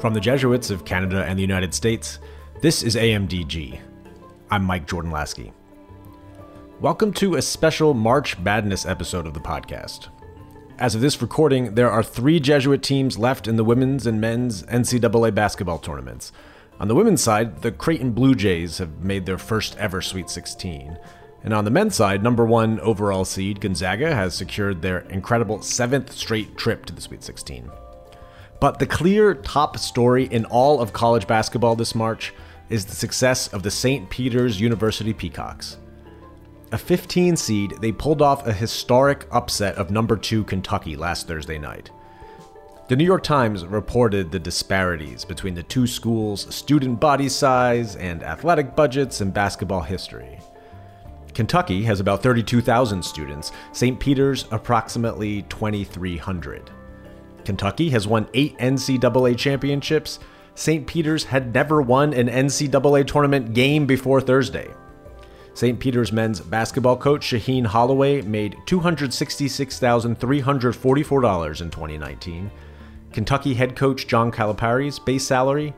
From the Jesuits of Canada and the United States, this is AMDG. I'm Mike Jordan Laskey. Welcome to a special March Madness episode of the podcast. As of this recording, there are three Jesuit teams left in the women's and men's NCAA basketball tournaments. On the women's side, the Creighton Blue Jays have made their first ever Sweet 16. And on the men's side, number one overall seed Gonzaga has secured their incredible seventh straight trip to the Sweet 16. But the clear top story in all of college basketball this March is the success of the St. Peter's University Peacocks. A 15 seed, they pulled off a historic upset of number 2 Kentucky last Thursday night. The New York Times reported the disparities between the two schools' student body size and athletic budgets and basketball history. Kentucky has about 32,000 students, St. Peter's approximately 2,300. Kentucky has won eight NCAA championships. St. Peter's had never won an NCAA tournament game before Thursday. St. Peter's men's basketball coach Shaheen Holloway made $266,344 in 2019. Kentucky head coach John Calipari's base salary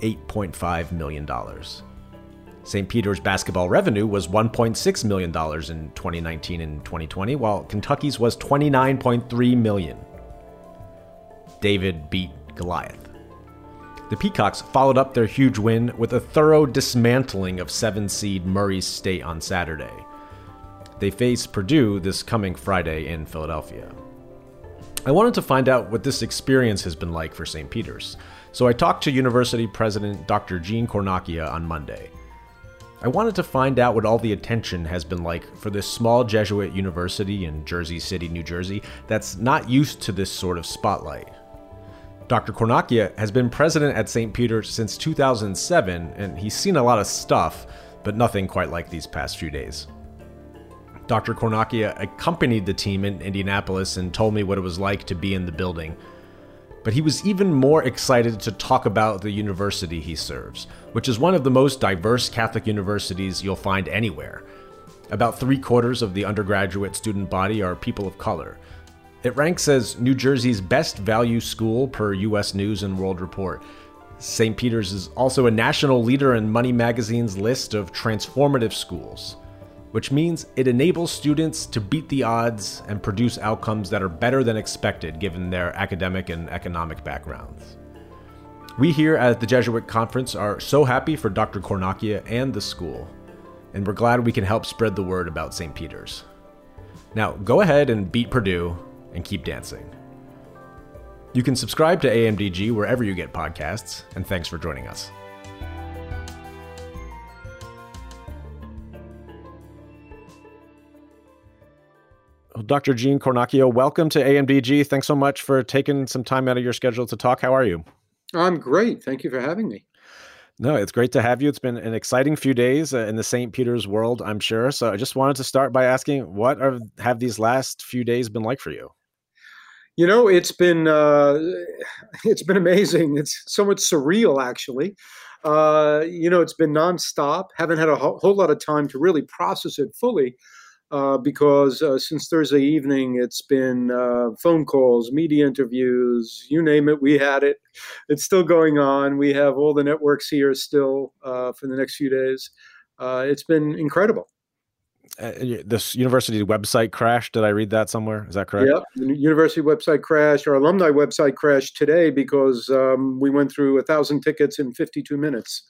$8.5 million. St. Peter's basketball revenue was $1.6 million in 2019 and 2020, while Kentucky's was $29.3 million. David beat Goliath. The Peacocks followed up their huge win with a thorough dismantling of 7 seed Murray State on Saturday. They face Purdue this coming Friday in Philadelphia. I wanted to find out what this experience has been like for St. Peter's, so I talked to University President Dr. Gene Cornacchia on Monday. I wanted to find out what all the attention has been like for this small Jesuit university in Jersey City, New Jersey, that's not used to this sort of spotlight. Dr. Cornacchia has been president at St. Peter since 2007, and he's seen a lot of stuff, but nothing quite like these past few days. Dr. Cornacchia accompanied the team in Indianapolis and told me what it was like to be in the building. But he was even more excited to talk about the university he serves, which is one of the most diverse Catholic universities you'll find anywhere. About three quarters of the undergraduate student body are people of color, it ranks as New Jersey's best value school per US News and World Report. St. Peter's is also a national leader in Money Magazine's list of transformative schools, which means it enables students to beat the odds and produce outcomes that are better than expected given their academic and economic backgrounds. We here at the Jesuit Conference are so happy for Dr. Cornacchia and the school, and we're glad we can help spread the word about St. Peter's. Now, go ahead and beat Purdue and keep dancing. You can subscribe to AMDG wherever you get podcasts, and thanks for joining us. Well, Dr. Gene Cornacchia, welcome to AMDG. Thanks so much for taking some time out of your schedule to talk. How are you? I'm great. Thank you for having me. No, it's great to have you. It's been an exciting few days uh, in the St. Peter's world, I'm sure. So I just wanted to start by asking, what are, have these last few days been like for you? You know, it's been uh, it's been amazing. It's somewhat surreal, actually. Uh, you know, it's been nonstop. Haven't had a ho- whole lot of time to really process it fully. Uh, because uh, since Thursday evening, it's been uh, phone calls, media interviews, you name it, we had it. It's still going on. We have all the networks here still uh, for the next few days. Uh, it's been incredible uh, this university website crashed. Did I read that somewhere? Is that correct? Yep. The university website crashed. Our alumni website crashed today because um, we went through a thousand tickets in 52 minutes.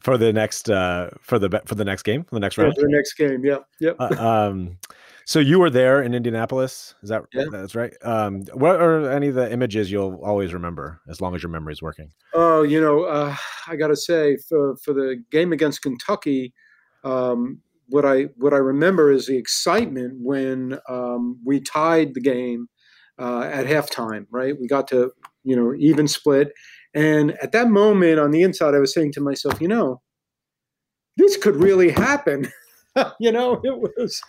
for the next uh, for the for the next game, the next round. For the next game. Yep. Yep. Uh, um, so you were there in Indianapolis. Is that yeah. that's right? Um, what are any of the images you'll always remember as long as your memory is working? Oh, you know, uh, I got to say for for the game against Kentucky. Um, what I what I remember is the excitement when um, we tied the game uh, at halftime. Right, we got to you know even split, and at that moment on the inside, I was saying to myself, you know, this could really happen. you know, it was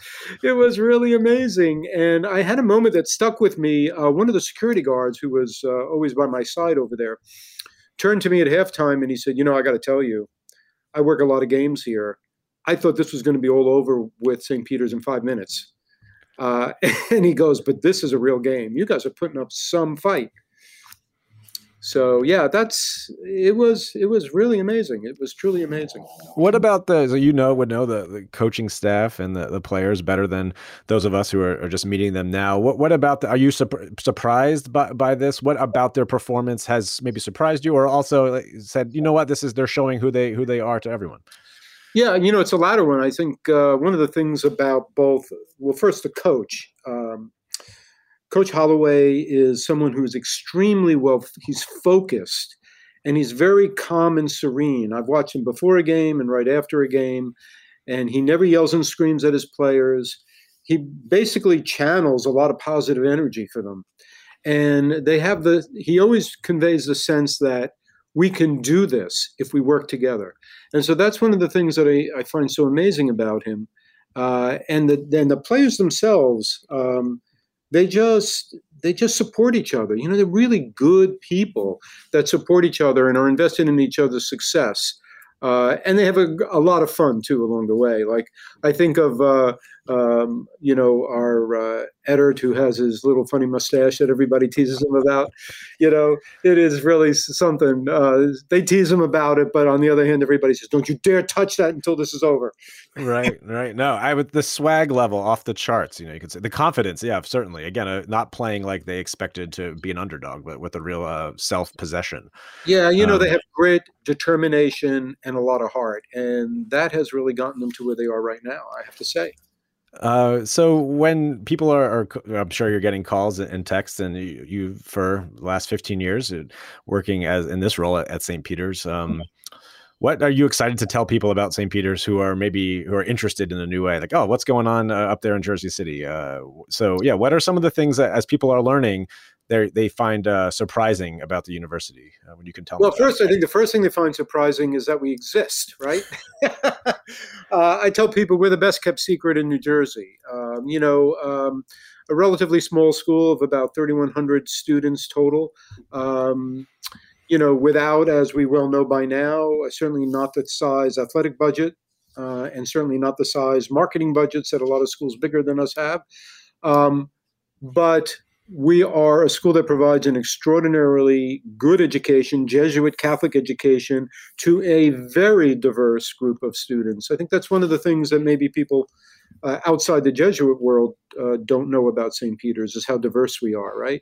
it was really amazing, and I had a moment that stuck with me. Uh, one of the security guards, who was uh, always by my side over there, turned to me at halftime and he said, "You know, I got to tell you, I work a lot of games here." I thought this was going to be all over with St. Peter's in five minutes. Uh, and he goes, but this is a real game. You guys are putting up some fight. So yeah, that's it was it was really amazing. It was truly amazing. What about the so you know would know the, the coaching staff and the, the players better than those of us who are, are just meeting them now. What what about the, are you su- surprised by, by this? What about their performance has maybe surprised you, or also said you know what this is they're showing who they who they are to everyone. Yeah, you know it's a latter one. I think uh, one of the things about both well, first the coach. Um, Coach Holloway is someone who's extremely well, he's focused and he's very calm and serene. I've watched him before a game and right after a game, and he never yells and screams at his players. He basically channels a lot of positive energy for them. And they have the, he always conveys the sense that we can do this if we work together. And so that's one of the things that I, I find so amazing about him. Uh, and the, then the players themselves, um, they just they just support each other. You know, they're really good people that support each other and are invested in each other's success. Uh, and they have a, a, lot of fun too along the way. Like I think of uh, um, you know our uh, Edert who has his little funny mustache that everybody teases him about. You know, it is really something. Uh, they tease him about it, but on the other hand, everybody says, "Don't you dare touch that until this is over." right, right. No, I would the swag level off the charts. You know, you could say the confidence. Yeah, certainly. Again, uh, not playing like they expected to be an underdog, but with a real uh, self possession. Yeah, you know, um, they have grit, determination, and a lot of heart, and that has really gotten them to where they are right now. I have to say. Uh, so when people are, are, I'm sure you're getting calls and texts, and you, you for the last 15 years uh, working as in this role at, at St. Peter's. Um, mm-hmm. what are you excited to tell people about St. Peter's who are maybe who are interested in a new way? Like, oh, what's going on uh, up there in Jersey City? Uh, so yeah, what are some of the things that as people are learning they they find uh, surprising about the university uh, when you can tell well first i think the first thing they find surprising is that we exist right? Uh, i tell people we're the best kept secret in new jersey. Um, you know um, a relatively small school of about 3100 students total. Um, you know without as we well know by now certainly not the size athletic budget uh, and certainly not the size marketing budgets that a lot of schools bigger than us have. Um, but we are a school that provides an extraordinarily good education, Jesuit Catholic education, to a very diverse group of students. I think that's one of the things that maybe people uh, outside the Jesuit world uh, don't know about St. Peter's is how diverse we are, right?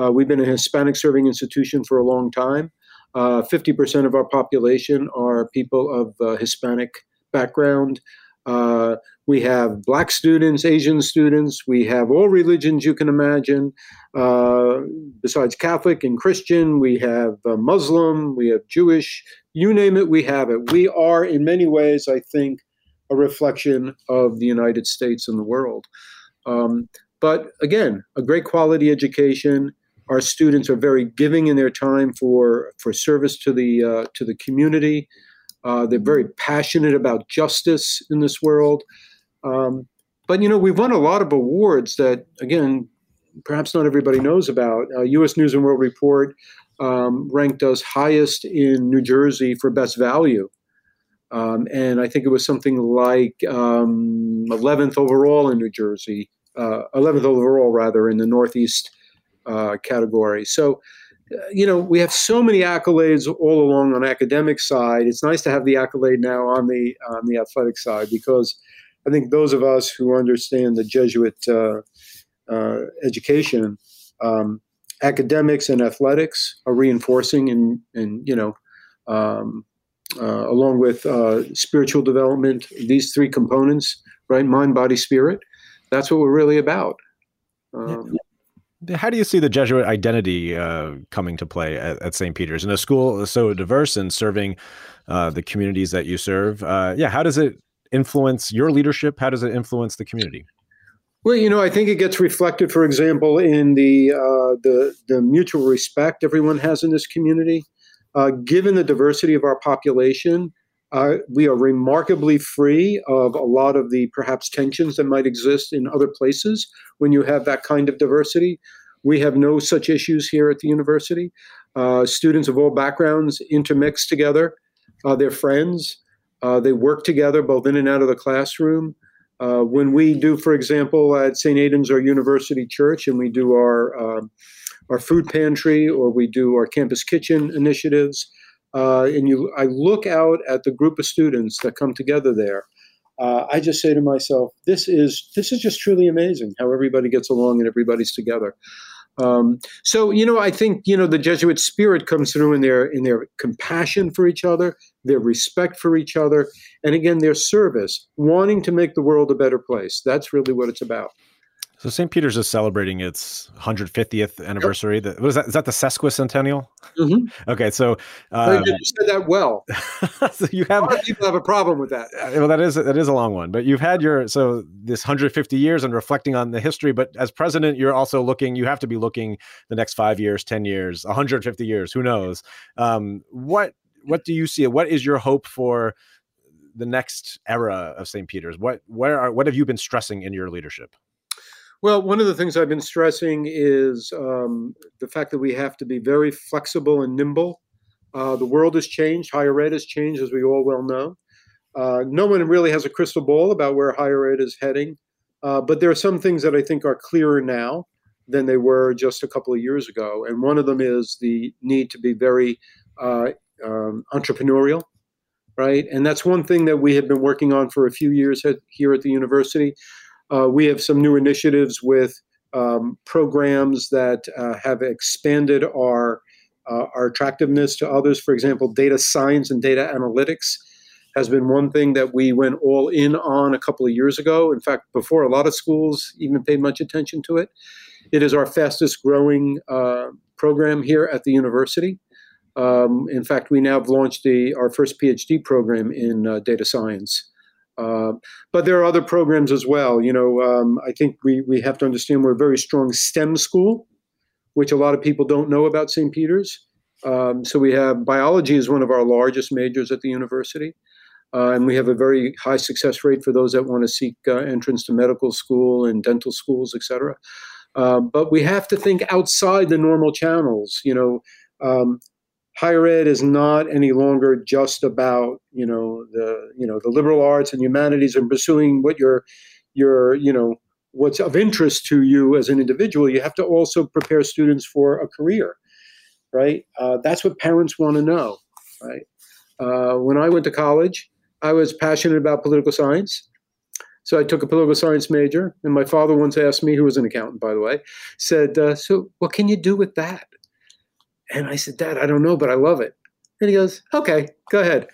Uh, we've been a Hispanic serving institution for a long time. 50% uh, of our population are people of uh, Hispanic background. Uh, we have black students, Asian students. We have all religions you can imagine, uh, besides Catholic and Christian. We have uh, Muslim. We have Jewish. You name it, we have it. We are, in many ways, I think, a reflection of the United States and the world. Um, but again, a great quality education. Our students are very giving in their time for for service to the uh, to the community. Uh, they're very passionate about justice in this world. Um, but, you know, we've won a lot of awards that, again, perhaps not everybody knows about. Uh, U.S. News and World Report um, ranked us highest in New Jersey for best value. Um, and I think it was something like 11th um, overall in New Jersey, uh, 11th overall, rather, in the Northeast uh, category. So, you know, we have so many accolades all along on academic side. It's nice to have the accolade now on the on the athletic side because I think those of us who understand the Jesuit uh, uh, education, um, academics and athletics are reinforcing, and and you know, um, uh, along with uh, spiritual development, these three components, right? Mind, body, spirit. That's what we're really about. Um, how do you see the Jesuit identity uh, coming to play at, at, St. Peter's in a school so diverse and serving uh, the communities that you serve? Uh, yeah, how does it influence your leadership? How does it influence the community? Well, you know, I think it gets reflected, for example, in the uh, the, the mutual respect everyone has in this community. Uh, given the diversity of our population, uh, we are remarkably free of a lot of the perhaps tensions that might exist in other places when you have that kind of diversity. We have no such issues here at the university. Uh, students of all backgrounds intermix together. Uh, they're friends. Uh, they work together both in and out of the classroom. Uh, when we do, for example, at St. Aedan's, our university church, and we do our um, our food pantry or we do our campus kitchen initiatives. Uh, and you, I look out at the group of students that come together there. Uh, I just say to myself, this is this is just truly amazing how everybody gets along and everybody's together. Um, so you know, I think you know the Jesuit spirit comes through in their in their compassion for each other, their respect for each other, and again their service, wanting to make the world a better place. That's really what it's about. So St. Peter's is celebrating its 150th anniversary. Yep. The, what is that? Is that the sesquicentennial? Mm-hmm. Okay, so uh, you said that well. so you have people have a problem with that. Uh, well, that is that is a long one, but you've had your so this 150 years and reflecting on the history. But as president, you're also looking. You have to be looking the next five years, 10 years, 150 years. Who knows? Um, what what do you see? What is your hope for? the next era of St. Peter's what where are what have you been stressing in your leadership well, one of the things I've been stressing is um, the fact that we have to be very flexible and nimble. Uh, the world has changed, higher ed has changed, as we all well know. Uh, no one really has a crystal ball about where higher ed is heading, uh, but there are some things that I think are clearer now than they were just a couple of years ago. And one of them is the need to be very uh, um, entrepreneurial, right? And that's one thing that we have been working on for a few years at, here at the university. Uh, we have some new initiatives with um, programs that uh, have expanded our uh, our attractiveness to others. For example, data science and data analytics has been one thing that we went all in on a couple of years ago. In fact, before a lot of schools even paid much attention to it. It is our fastest growing uh, program here at the university. Um, in fact, we now have launched the, our first PhD program in uh, data science. Uh, but there are other programs as well. You know, um, I think we, we have to understand we're a very strong STEM school, which a lot of people don't know about St. Peter's. Um, so we have biology is one of our largest majors at the university. Uh, and we have a very high success rate for those that want to seek uh, entrance to medical school and dental schools, et cetera. Uh, but we have to think outside the normal channels. You know, um, higher ed is not any longer just about you know the you know the liberal arts and humanities and pursuing what your your you know what's of interest to you as an individual. You have to also prepare students for a career right? Uh, that's what parents want to know right? Uh, when i went to college i was passionate about political science. So I took a political science major, and my father once asked me, who was an accountant, by the way, said, uh, "So what can you do with that?" And I said, Dad, I don't know, but I love it. And he goes, Okay, go ahead.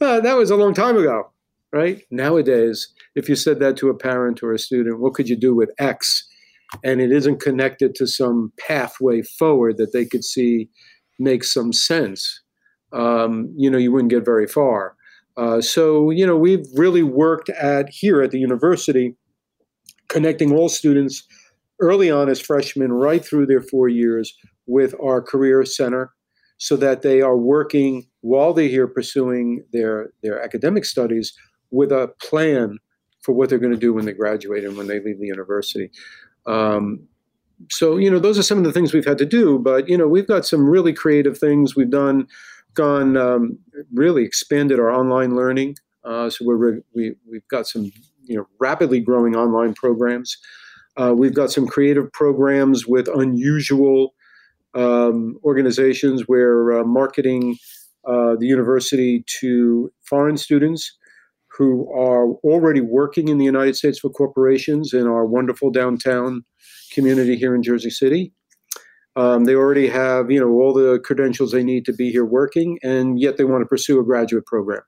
Well, that was a long time ago, right? Nowadays, if you said that to a parent or a student, what could you do with X? And it isn't connected to some pathway forward that they could see makes some sense. Um, you know, you wouldn't get very far. Uh, so, you know, we've really worked at here at the university, connecting all students early on as freshmen right through their four years with our career center so that they are working while they're here pursuing their, their academic studies with a plan for what they're going to do when they graduate and when they leave the university. Um, so, you know, those are some of the things we've had to do, but, you know, we've got some really creative things we've done, gone, um, really expanded our online learning. Uh, so we're, we, we've got some, you know, rapidly growing online programs. Uh, we've got some creative programs with unusual um, organizations where uh, marketing uh, the university to foreign students who are already working in the United States for corporations in our wonderful downtown community here in Jersey City. Um, they already have, you know, all the credentials they need to be here working, and yet they want to pursue a graduate program.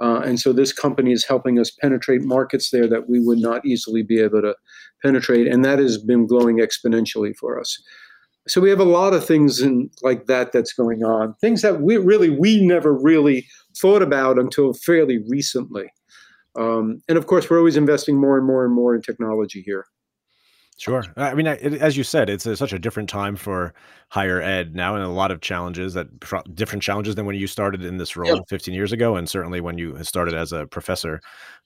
Uh, and so this company is helping us penetrate markets there that we would not easily be able to penetrate, and that has been growing exponentially for us. So we have a lot of things in, like that that's going on. Things that we really we never really thought about until fairly recently. Um, and of course, we're always investing more and more and more in technology here. Sure. I mean, it, as you said, it's a, such a different time for higher ed now, and a lot of challenges that different challenges than when you started in this role yep. 15 years ago, and certainly when you started as a professor.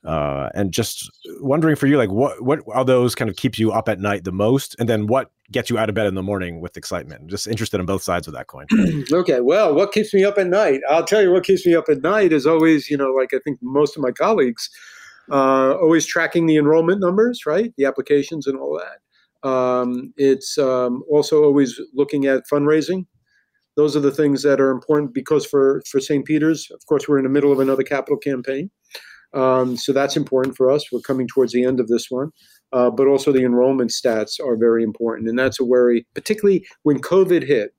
Uh, and just wondering for you, like, what what are those kind of keeps you up at night the most, and then what gets you out of bed in the morning with excitement? Just interested in both sides of that coin. okay. Well, what keeps me up at night? I'll tell you what keeps me up at night is always, you know, like I think most of my colleagues uh, always tracking the enrollment numbers, right? The applications and all that. Um, it's um, also always looking at fundraising. Those are the things that are important because for, for St. Peter's, of course, we're in the middle of another capital campaign. Um, so that's important for us. We're coming towards the end of this one. Uh, but also the enrollment stats are very important. And that's a worry, particularly when COVID hit.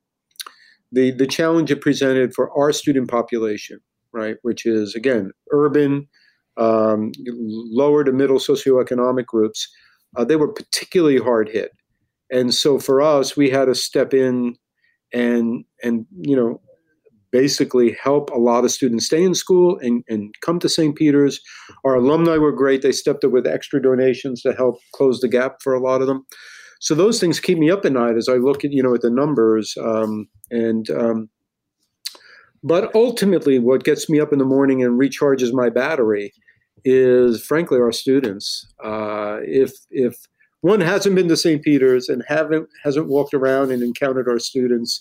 The, the challenge it presented for our student population, right, which is, again, urban, um, lower to middle socioeconomic groups, uh, they were particularly hard hit. And so for us, we had to step in and and you know basically help a lot of students stay in school and, and come to St. Peter's. Our alumni were great. They stepped up with extra donations to help close the gap for a lot of them. So those things keep me up at night as I look at you know at the numbers. Um, and um, but ultimately, what gets me up in the morning and recharges my battery is frankly our students. Uh, if if one hasn't been to St. Peter's and haven't hasn't walked around and encountered our students,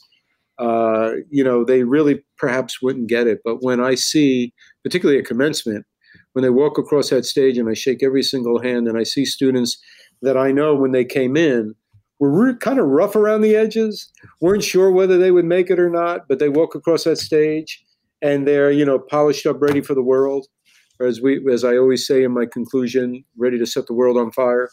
uh, you know, they really perhaps wouldn't get it. But when I see, particularly at commencement, when they walk across that stage and I shake every single hand and I see students that I know when they came in were kind of rough around the edges, weren't sure whether they would make it or not, but they walk across that stage and they're, you know, polished up, ready for the world. As we, as I always say in my conclusion, ready to set the world on fire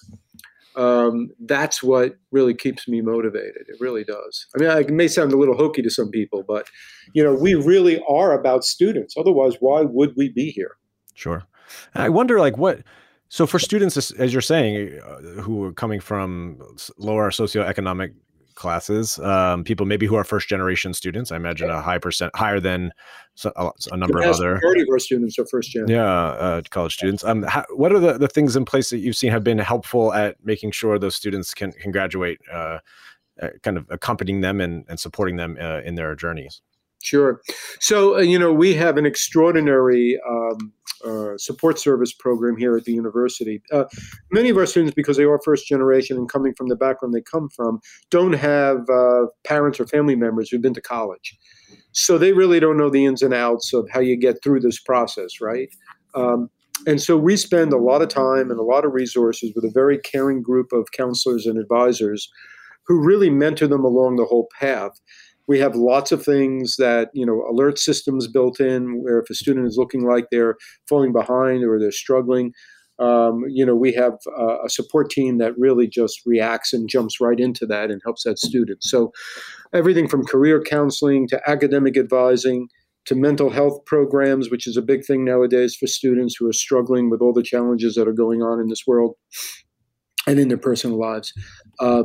um, that's what really keeps me motivated. It really does. I mean, it may sound a little hokey to some people, but you know, we really are about students. Otherwise, why would we be here? Sure. I wonder, like, what. So, for students, as you're saying, uh, who are coming from lower socioeconomic classes. Um, people maybe who are first generation students. I imagine a high percent higher than a, a number of other. Majority of our students are first gen. Yeah, uh, college students. Um, how, what are the, the things in place that you've seen have been helpful at making sure those students can can graduate, uh, uh, kind of accompanying them and, and supporting them uh, in their journeys? Sure. So, uh, you know, we have an extraordinary um, uh, support service program here at the university. Uh, many of our students, because they are first generation and coming from the background they come from, don't have uh, parents or family members who've been to college. So they really don't know the ins and outs of how you get through this process, right? Um, and so we spend a lot of time and a lot of resources with a very caring group of counselors and advisors who really mentor them along the whole path we have lots of things that you know alert systems built in where if a student is looking like they're falling behind or they're struggling um, you know we have uh, a support team that really just reacts and jumps right into that and helps that student. So everything from career counseling to academic advising to mental health programs which is a big thing nowadays for students who are struggling with all the challenges that are going on in this world and in their personal lives. Uh,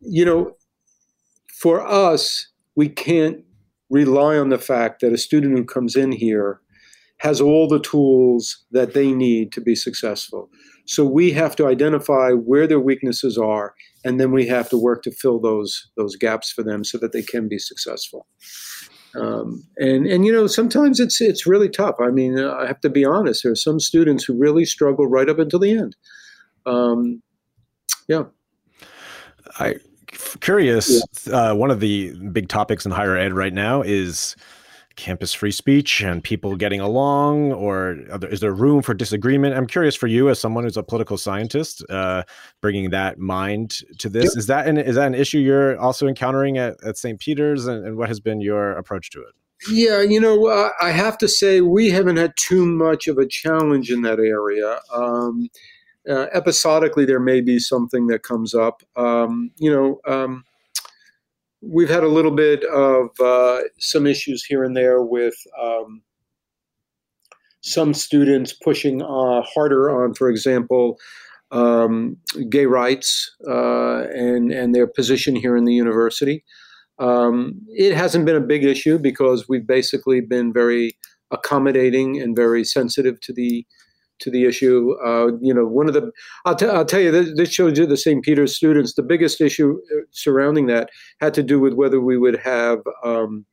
you know for us we can't rely on the fact that a student who comes in here has all the tools that they need to be successful. So we have to identify where their weaknesses are, and then we have to work to fill those those gaps for them so that they can be successful. Um, and and you know sometimes it's it's really tough. I mean, I have to be honest. There are some students who really struggle right up until the end. Um, yeah. I curious. Yeah. Uh, one of the big topics in higher ed right now is campus free speech and people getting along, or there, is there room for disagreement? I'm curious for you, as someone who's a political scientist, uh, bringing that mind to this. Is that an, is that an issue you're also encountering at, at St. Peter's, and, and what has been your approach to it? Yeah, you know, uh, I have to say we haven't had too much of a challenge in that area. Um, uh, episodically there may be something that comes up. Um, you know, um, we've had a little bit of uh, some issues here and there with um, some students pushing uh, harder on, for example, um, gay rights uh, and and their position here in the university. Um, it hasn't been a big issue because we've basically been very accommodating and very sensitive to the to the issue. Uh, you know, one of the, I'll, t- I'll tell you, this, this shows you the St. Peter's students. The biggest issue uh, surrounding that had to do with whether we would have, um,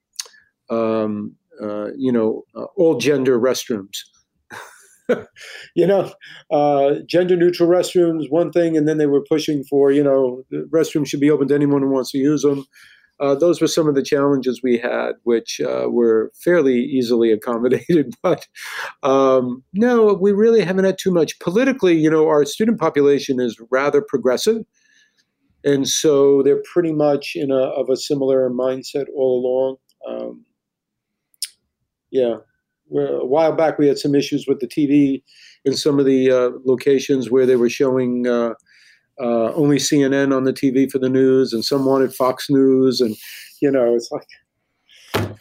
um, uh, you know, uh, all gender restrooms. you know, uh, gender neutral restrooms, one thing, and then they were pushing for, you know, the restrooms should be open to anyone who wants to use them uh, those were some of the challenges we had, which uh, were fairly easily accommodated. But um, no, we really haven't had too much. Politically, you know, our student population is rather progressive. and so they're pretty much in a of a similar mindset all along. Um, yeah, a while back we had some issues with the TV in some of the uh, locations where they were showing uh, only CNN on the TV for the news, and some wanted Fox News, and you know it's like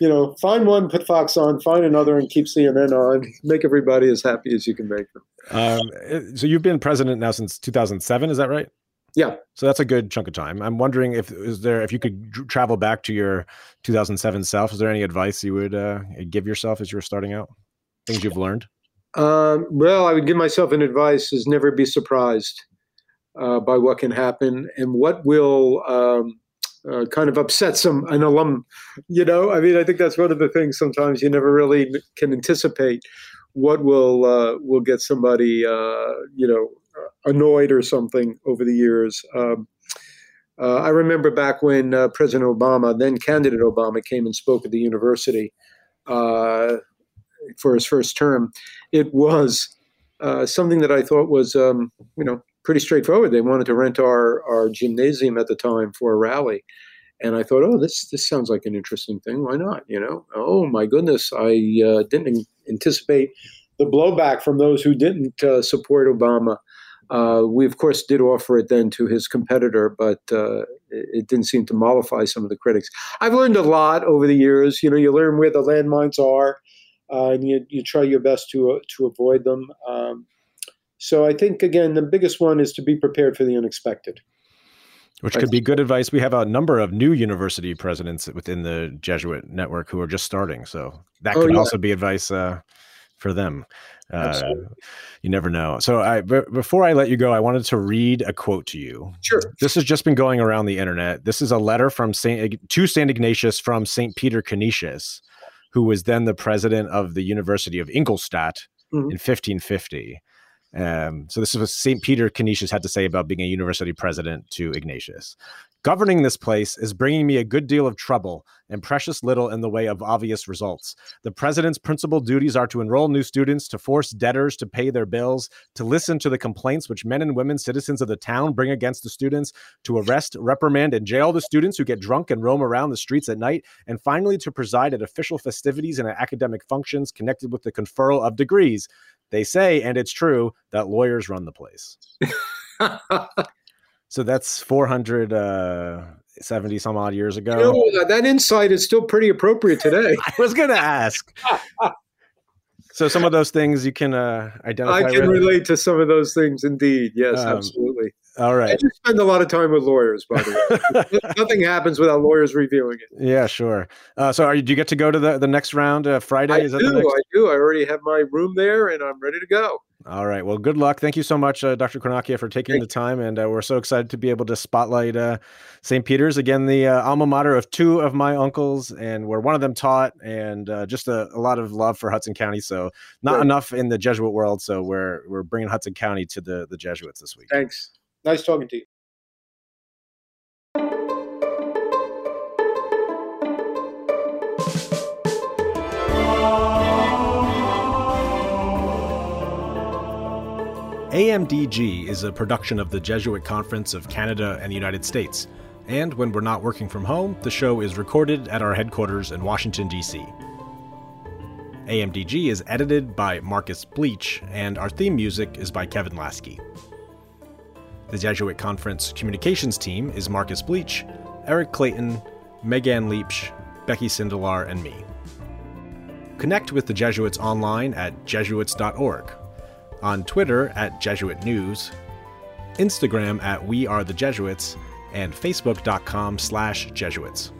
you know, find one, put Fox on, find another, and keep CNN on. Make everybody as happy as you can make them. Um, so you've been president now since 2007, is that right? Yeah. So that's a good chunk of time. I'm wondering if is there if you could travel back to your 2007 self. Is there any advice you would uh, give yourself as you were starting out? Things you've learned. Um, well, I would give myself an advice: is never be surprised uh, by what can happen and what will um, uh, kind of upset some an alum. You know, I mean, I think that's one of the things. Sometimes you never really can anticipate what will uh, will get somebody, uh, you know, annoyed or something over the years. Um, uh, I remember back when uh, President Obama, then candidate Obama, came and spoke at the university uh, for his first term. It was uh, something that I thought was, um, you know, pretty straightforward. They wanted to rent our, our gymnasium at the time for a rally. And I thought, oh, this this sounds like an interesting thing. Why not? You know? Oh my goodness, I uh, didn't anticipate the blowback from those who didn't uh, support Obama. Uh, we, of course, did offer it then to his competitor, but uh, it didn't seem to mollify some of the critics. I've learned a lot over the years. You know, you learn where the landmines are, uh, and you, you try your best to uh, to avoid them. Um, so I think again, the biggest one is to be prepared for the unexpected. Which could be good advice. We have a number of new university presidents within the Jesuit network who are just starting, so that oh, could oh, yeah. also be advice uh, for them. Uh, you never know. So, I b- before I let you go, I wanted to read a quote to you. Sure. This has just been going around the internet. This is a letter from Saint to Saint Ignatius from Saint Peter Canisius, who was then the president of the University of Ingolstadt mm-hmm. in 1550. Um, so this is what St. Peter Canisius had to say about being a university president to Ignatius. Governing this place is bringing me a good deal of trouble and precious little in the way of obvious results. The president's principal duties are to enroll new students, to force debtors to pay their bills, to listen to the complaints which men and women, citizens of the town, bring against the students, to arrest, reprimand, and jail the students who get drunk and roam around the streets at night, and finally to preside at official festivities and academic functions connected with the conferral of degrees. They say, and it's true, that lawyers run the place. so that's 470 uh, some odd years ago. You know, that insight is still pretty appropriate today. I was going to ask. so some of those things you can uh, identify. I can relate to some of those things, indeed. Yes, um, absolutely. All right. I just spend a lot of time with lawyers, by the way. Nothing happens without lawyers reviewing it. Yeah, sure. Uh, so, are you, do you get to go to the, the next round uh, Friday? I Is do. Next... I do. I already have my room there, and I'm ready to go. All right. Well, good luck. Thank you so much, uh, Dr. Cornacchia, for taking Thank the time. And uh, we're so excited to be able to spotlight uh, St. Peter's, again, the uh, alma mater of two of my uncles, and where one of them taught, and uh, just a, a, lot of love for Hudson County. So, not Great. enough in the Jesuit world. So, we're, we're bringing Hudson County to the, the Jesuits this week. Thanks. Nice talking to you. AMDG is a production of the Jesuit Conference of Canada and the United States. And when we're not working from home, the show is recorded at our headquarters in Washington, D.C. AMDG is edited by Marcus Bleech, and our theme music is by Kevin Laskey. The Jesuit Conference communications team is Marcus Bleech, Eric Clayton, Megan Leach, Becky Sindelar, and me. Connect with the Jesuits online at jesuits.org on Twitter at Jesuit News, Instagram at We Are the Jesuits, and Facebook.com slash Jesuits.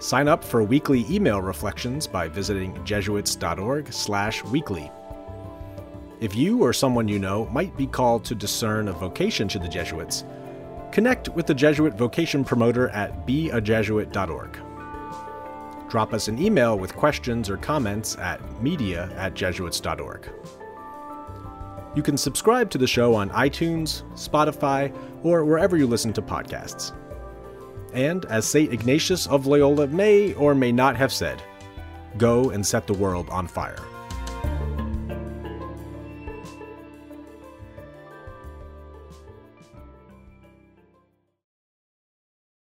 Sign up for weekly email reflections by visiting jesuits.org slash weekly. If you or someone you know might be called to discern a vocation to the Jesuits, connect with the Jesuit vocation promoter at beajesuit.org. Drop us an email with questions or comments at media at jesuits.org. You can subscribe to the show on iTunes, Spotify, or wherever you listen to podcasts. And as St. Ignatius of Loyola may or may not have said, go and set the world on fire.